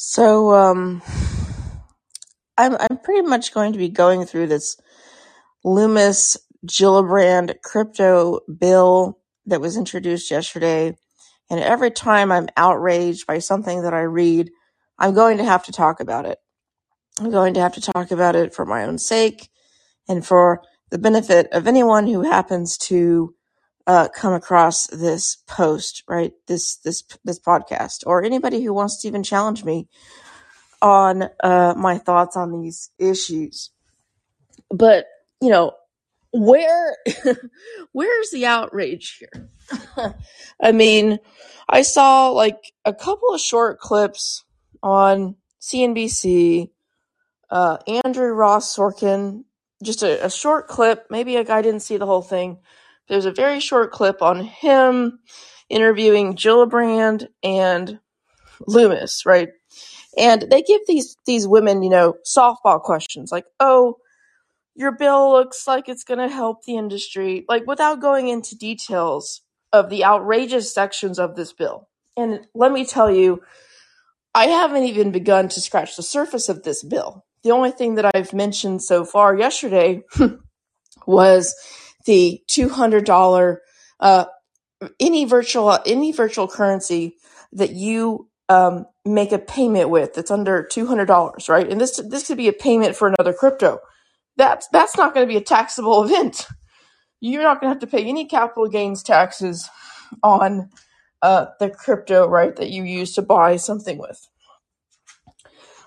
So um, I'm I'm pretty much going to be going through this Lummis Gillibrand crypto bill that was introduced yesterday, and every time I'm outraged by something that I read, I'm going to have to talk about it. I'm going to have to talk about it for my own sake and for the benefit of anyone who happens to uh, come across this post, right? This this this podcast, or anybody who wants to even challenge me on uh, my thoughts on these issues. But you know, where where's the outrage here? I mean, I saw like a couple of short clips on CNBC. Uh, Andrew Ross Sorkin, just a, a short clip. Maybe guy didn't see the whole thing. There's a very short clip on him interviewing Gillibrand and Lummis, right? And they give these these women, you know, softball questions like, "Oh, your bill looks like it's going to help the industry," like without going into details of the outrageous sections of this bill. And let me tell you, I haven't even begun to scratch the surface of this bill. The only thing that I've mentioned so far yesterday was the $200 uh, any virtual any virtual currency that you um, make a payment with that's under two hundred dollars, right? And this this could be a payment for another crypto. That's that's not going to be a taxable event. You're not going to have to pay any capital gains taxes on uh, the crypto, right? That you use to buy something with.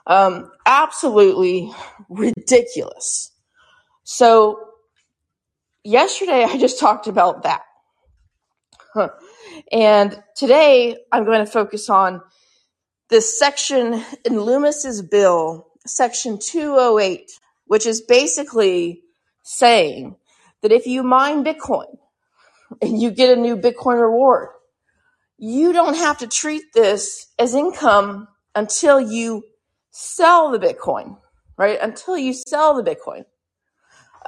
Um, absolutely ridiculous. So yesterday I just talked about that. And today I'm going to focus on this section in Lummis's bill, section 208, which is basically saying that if you mine Bitcoin and you get a new Bitcoin reward, you don't have to treat this as income until you sell the Bitcoin, right? Until you sell the Bitcoin.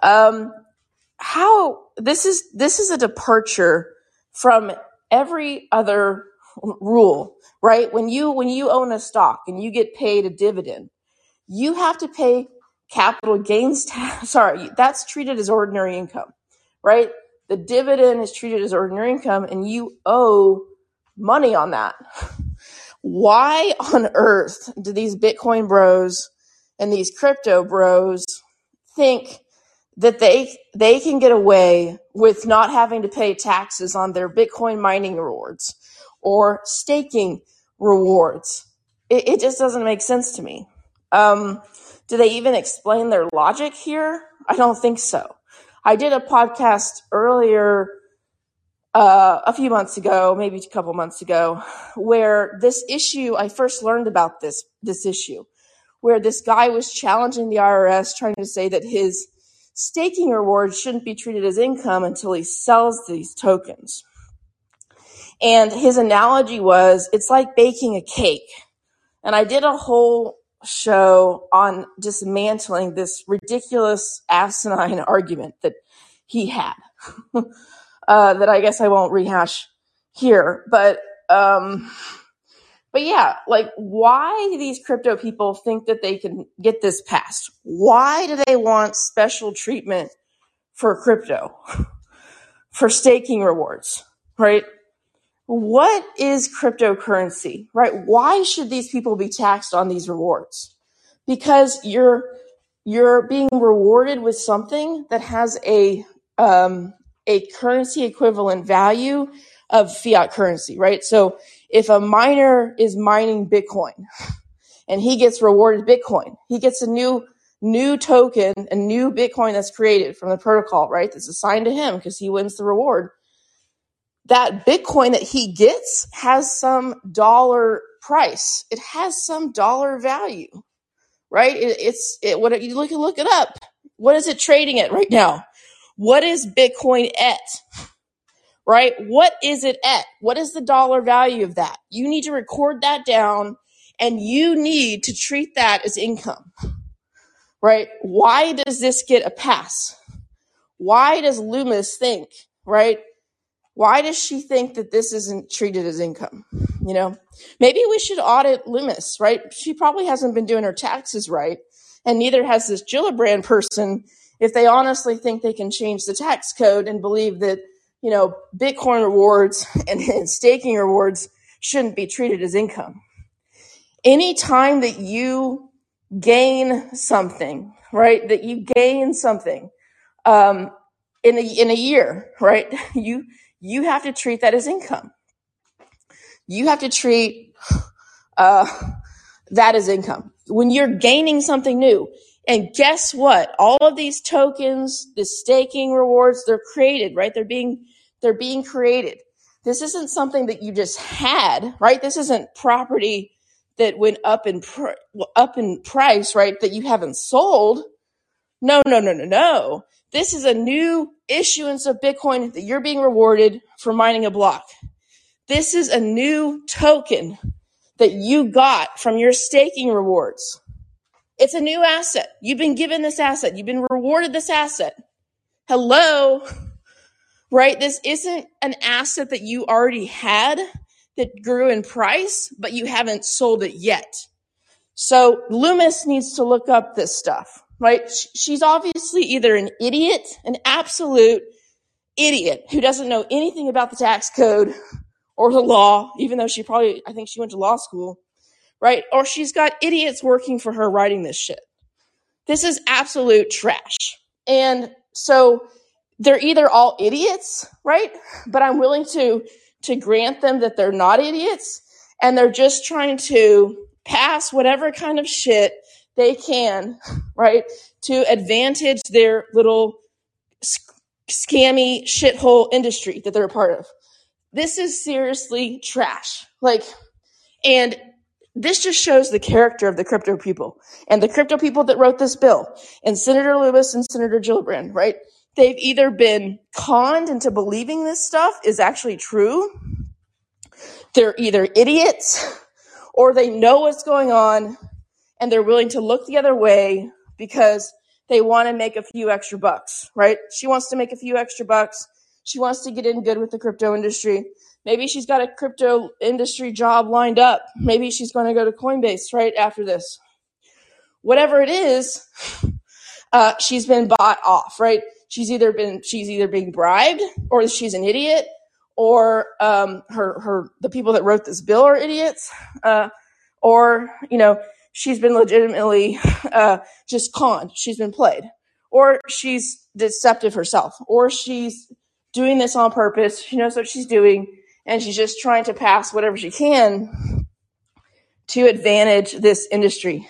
Um, how this is this is a departure from every other rule, right? When you when you own a stock and you get paid a dividend, you have to pay capital gains tax. Sorry, that's treated as ordinary income, right? The dividend is treated as ordinary income and you owe money on that. Why on earth do these Bitcoin bros and these crypto bros think that they they can get away with not having to pay taxes on their Bitcoin mining rewards or staking rewards. It, it just doesn't make sense to me. Um, do they even explain their logic here? I don't think so. I did a podcast earlier uh, a few months ago, maybe a couple months ago, where this issue I first learned about this this issue, where this guy was challenging the IRS, trying to say that his staking rewards shouldn't be treated as income until he sells these tokens. And his analogy was it's like baking a cake. And I did a whole show on dismantling this ridiculous asinine argument that he had uh, that I guess I won't rehash here. But um, but yeah, like why do these crypto people think that they can get this passed? Why do they want special treatment for crypto, for staking rewards, right? What is cryptocurrency, right? Why should these people be taxed on these rewards? Because you're you're being rewarded with something that has a um, a currency equivalent value of fiat currency, right? So if a miner is mining Bitcoin and he gets rewarded Bitcoin, he gets a new new token, a new Bitcoin that's created from the protocol, right? That's assigned to him because he wins the reward. That Bitcoin that he gets has some dollar price. It has some dollar value, right? It, it's it. What you look look it up. What is it trading at right now? What is Bitcoin at? Right? What is it at? What is the dollar value of that? You need to record that down and you need to treat that as income, right? Why does this get a pass? Why does Lummis think, right? Why does she think that this isn't treated as income? You know, maybe we should audit Lummis, right? She probably hasn't been doing her taxes right, and neither has this Gillibrand person. If they honestly think they can change the tax code and believe that you know Bitcoin rewards and, and staking rewards shouldn't be treated as income. Anytime that you gain something, right? That you gain something um, in a in a year, right? You you have to treat that as income. You have to treat uh, that as income when you're gaining something new. And guess what? All of these tokens, the staking rewards, they're created, right? They're being they're being created. This isn't something that you just had, right? This isn't property that went up in pr- up in price, right? That you haven't sold. No, no, no, no, no. This is a new issuance of Bitcoin that you're being rewarded for mining a block. This is a new token that you got from your staking rewards. It's a new asset. You've been given this asset. You've been rewarded this asset. Hello, right? This isn't an asset that you already had that grew in price, but you haven't sold it yet. So Lummis needs to look up this stuff, right? She's obviously either an idiot, an absolute idiot who doesn't know anything about the tax code or the law, even though she probably, I think she went to law school, right? Or she's got idiots working for her writing this shit. This is absolute trash. And so they're either all idiots, right? But I'm willing to to grant them that they're not idiots and they're just trying to pass whatever kind of shit they can, right? To advantage their little scammy shithole industry that they're a part of. This is seriously trash. Like, and this just shows the character of the crypto people and the crypto people that wrote this bill and Senator Lewis and Senator Gillibrand, right? They've either been conned into believing this stuff is actually true. They're either idiots or they know what's going on and they're willing to look the other way because they want to make a few extra bucks, right? She wants to make a few extra bucks. She wants to get in good with the crypto industry. Maybe she's got a crypto industry job lined up. Maybe she's going to go to Coinbase right after this. Whatever it is, uh, she's been bought off, right? She's either been she's either being bribed or she's an idiot or um, her her the people that wrote this bill are idiots, uh, or you know she's been legitimately uh, just conned. She's been played, or she's deceptive herself, or she's doing this on purpose. She knows what she's doing, and she's just trying to pass whatever she can to advantage this industry.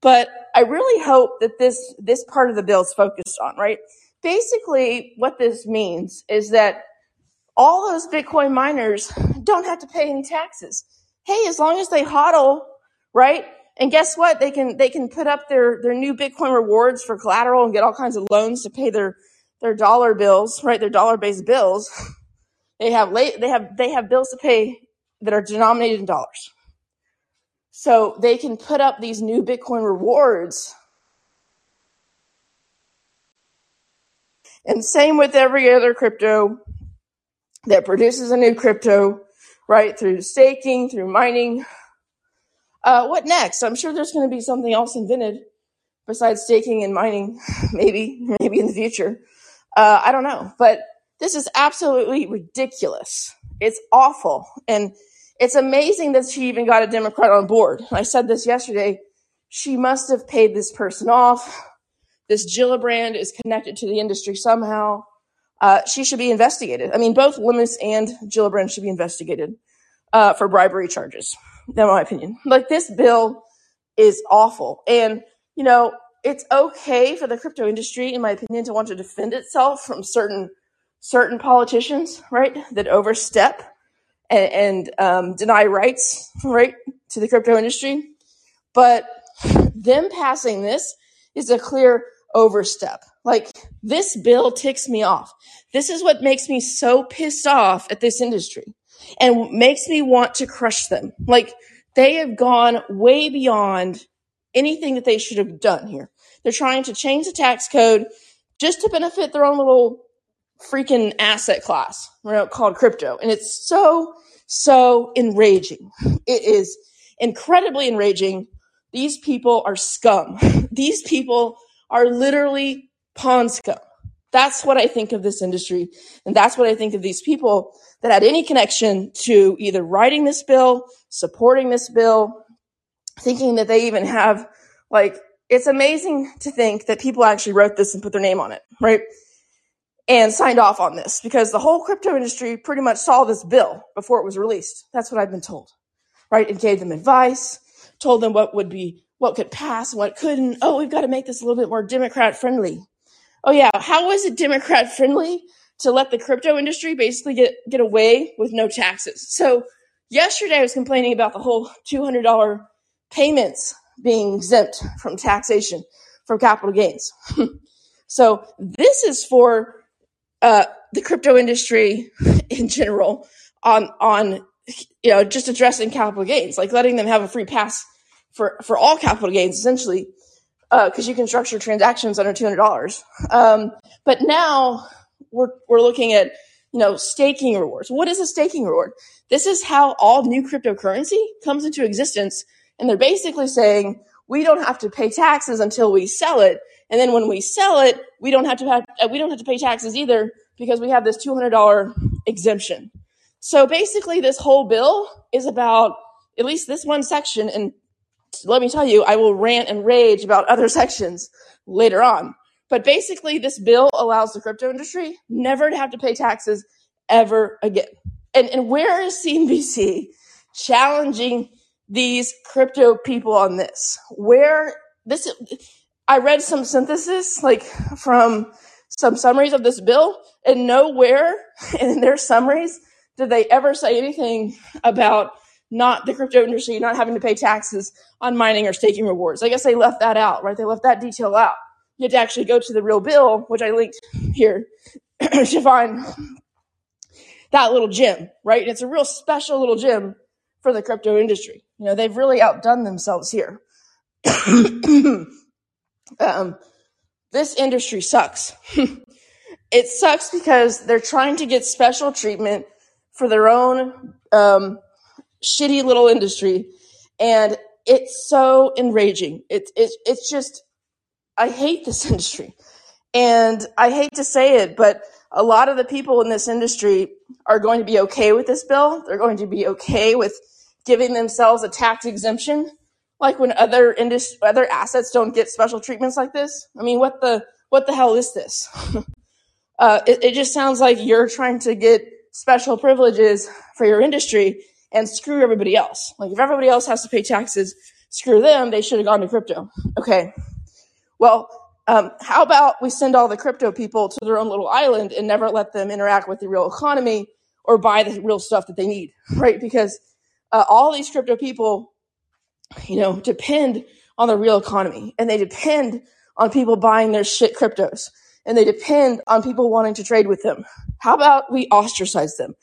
But I really hope that this this part of the bill is focused on right. Basically, what this means is that all those Bitcoin miners don't have to pay any taxes. Hey, as long as they hodl, right? And guess what? They can they can put up their their new Bitcoin rewards for collateral and get all kinds of loans to pay their their dollar bills, right? Their dollar based bills. They have late they have they have bills to pay that are denominated in dollars. So they can put up these new Bitcoin rewards. And same with every other crypto that produces a new crypto, right? Through staking, through mining. Uh, what next? I'm sure there's going to be something else invented besides staking and mining, maybe, maybe in the future. Uh, I don't know, but this is absolutely ridiculous. It's awful. And it's amazing that she even got a Democrat on board. I said this yesterday. She must have paid this person off. This Gillibrand is connected to the industry somehow uh, she should be investigated. I mean, both Lummis and Gillibrand should be investigated uh, for bribery charges, in my opinion. Like, this bill is awful. And, you know, it's okay for the crypto industry, in my opinion, to want to defend itself from certain certain politicians, right, that overstep and, and um, deny rights, right, to the crypto industry. But them passing this is a clear overstep. Like this bill ticks me off. This is what makes me so pissed off at this industry and makes me want to crush them. Like they have gone way beyond anything that they should have done here. They're trying to change the tax code just to benefit their own little freaking asset class called crypto. And it's so so enraging. It is incredibly enraging. These people are scum. These people are literally pawn scum. That's what I think of this industry. And that's what I think of these people that had any connection to either writing this bill, supporting this bill, thinking that they even have like, it's amazing to think that people actually wrote this and put their name on it, right? And signed off on this because the whole crypto industry pretty much saw this bill before it was released. That's what I've been told, right? And gave them advice, told them what would be, what could pass what couldn't. Oh, we've got to make this a little bit more Democrat friendly Oh yeah, how was it Democrat friendly to let the crypto industry basically get get away with no taxes? So yesterday I was complaining about the whole two hundred dollar payments being exempt from taxation for capital gains. so this is for uh, the crypto industry in general on on you know just addressing capital gains, like letting them have a free pass for for all capital gains essentially because uh, you can structure transactions under two hundred dollars. Um, but now we're we're looking at you know staking rewards. What is a staking reward? This is how all new cryptocurrency comes into existence, and they're basically saying we don't have to pay taxes until we sell it, and then when we sell it, we don't have to have, uh, we don't have to pay taxes either because we have this two hundred dollar exemption. So basically, this whole bill is about at least this one section, and let me tell you, I will rant and rage about other sections later on. But basically, this bill allows the crypto industry never to have to pay taxes ever again. And, and where is CNBC challenging these crypto people on this? Where this, I read some synthesis, like from some summaries of this bill, and nowhere in their summaries did they ever say anything about not the crypto industry not having to pay taxes on mining or staking rewards. I guess they left that out, right? They left that detail out. You had to actually go to the real bill, which I linked here to find that little gem, right? And it's a real special little gem for the crypto industry. You know, they've really outdone themselves here. um, this industry sucks. it sucks because they're trying to get special treatment for their own um, shitty little industry. And it's so enraging. It's, it's, it's just, I hate this industry. And I hate to say it, but a lot of the people in this industry are going to be okay with this bill. They're going to be okay with giving themselves a tax exemption, like when other indus- other assets don't get special treatments like this. I mean, what the what the hell is this? uh, it, it just sounds like you're trying to get special privileges for your industry and screw everybody else. Like if everybody else has to pay taxes, screw them. They should have gone to crypto. Okay. Well, um, how about we send all the crypto people to their own little island and never let them interact with the real economy or buy the real stuff that they need, right? Because uh, all these crypto people, you know, depend on the real economy and they depend on people buying their shit cryptos and they depend on people wanting to trade with them. How about we ostracize them?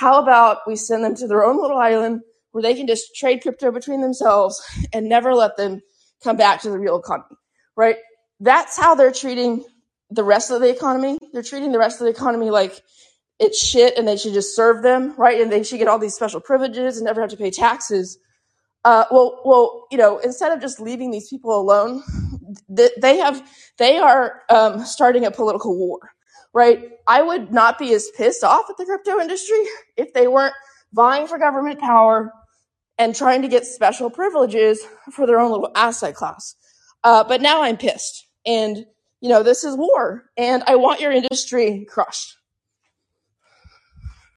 How about we send them to their own little island where they can just trade crypto between themselves and never let them come back to the real economy, right? That's how they're treating the rest of the economy. They're treating the rest of the economy like it's shit and they should just serve them, right? And they should get all these special privileges and never have to pay taxes. Uh, well, well, you know, instead of just leaving these people alone, they have they are um, starting a political war right? I would not be as pissed off at the crypto industry if they weren't vying for government power and trying to get special privileges for their own little asset class. Uh, but now I'm pissed. And, you know, this is war. And I want your industry crushed.